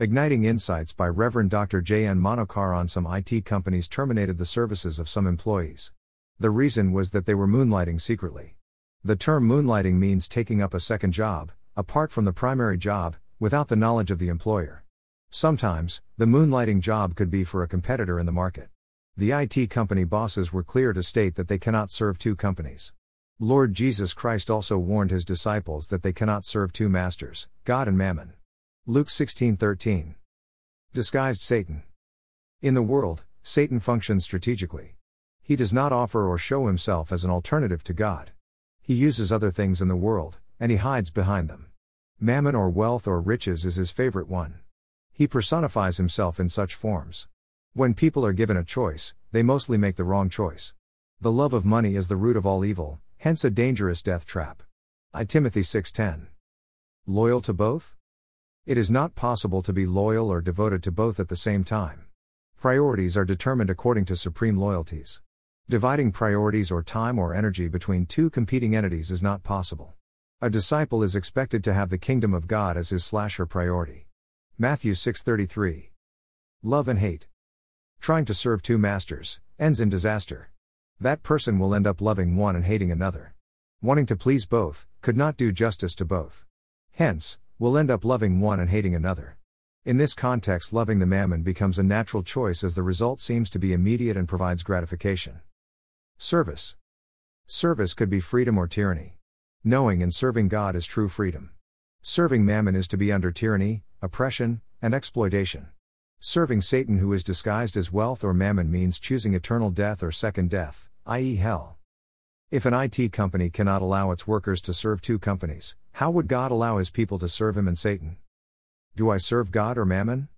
Igniting Insights by Reverend Dr. J. N. Manokaran some IT companies terminated the services of some employees. The reason was that they were moonlighting secretly. The term moonlighting means taking up a second job, apart from the primary job, without the knowledge of the employer. Sometimes, the moonlighting job could be for a competitor in the market. The IT company bosses were clear to state that they cannot serve two companies. Lord Jesus Christ also warned his disciples that they cannot serve two masters, God and Mammon. Luke 16:13. Disguised Satan. In the world, Satan functions strategically. He does not offer or show himself as an alternative to God. He uses other things in the world, and he hides behind them. Mammon or wealth or riches is his favorite one. He personifies himself in such forms. When people are given a choice, they mostly make the wrong choice. The love of money is the root of all evil, hence a dangerous death trap. I Timothy 6:10. Loyal to both? It is not possible to be loyal or devoted to both at the same time. Priorities are determined according to supreme loyalties. Dividing priorities or time or energy between two competing entities is not possible. A disciple is expected to have the kingdom of God as his slash her priority. Matthew 6:33. Love and hate. Trying to serve two masters ends in disaster. That person will end up loving one and hating another. Wanting to please both, could not do justice to both. Hence, will end up loving one and hating another. In this context, loving the mammon becomes a natural choice as the result seems to be immediate and provides gratification. Service. Service could be freedom or tyranny. Knowing and serving God is true freedom. Serving mammon is to be under tyranny, oppression, and exploitation. Serving Satan, who is disguised as wealth or mammon, means choosing eternal death or second death, i.e., hell. If an IT company cannot allow its workers to serve two companies, how would God allow his people to serve him and Satan? Do I serve God or mammon?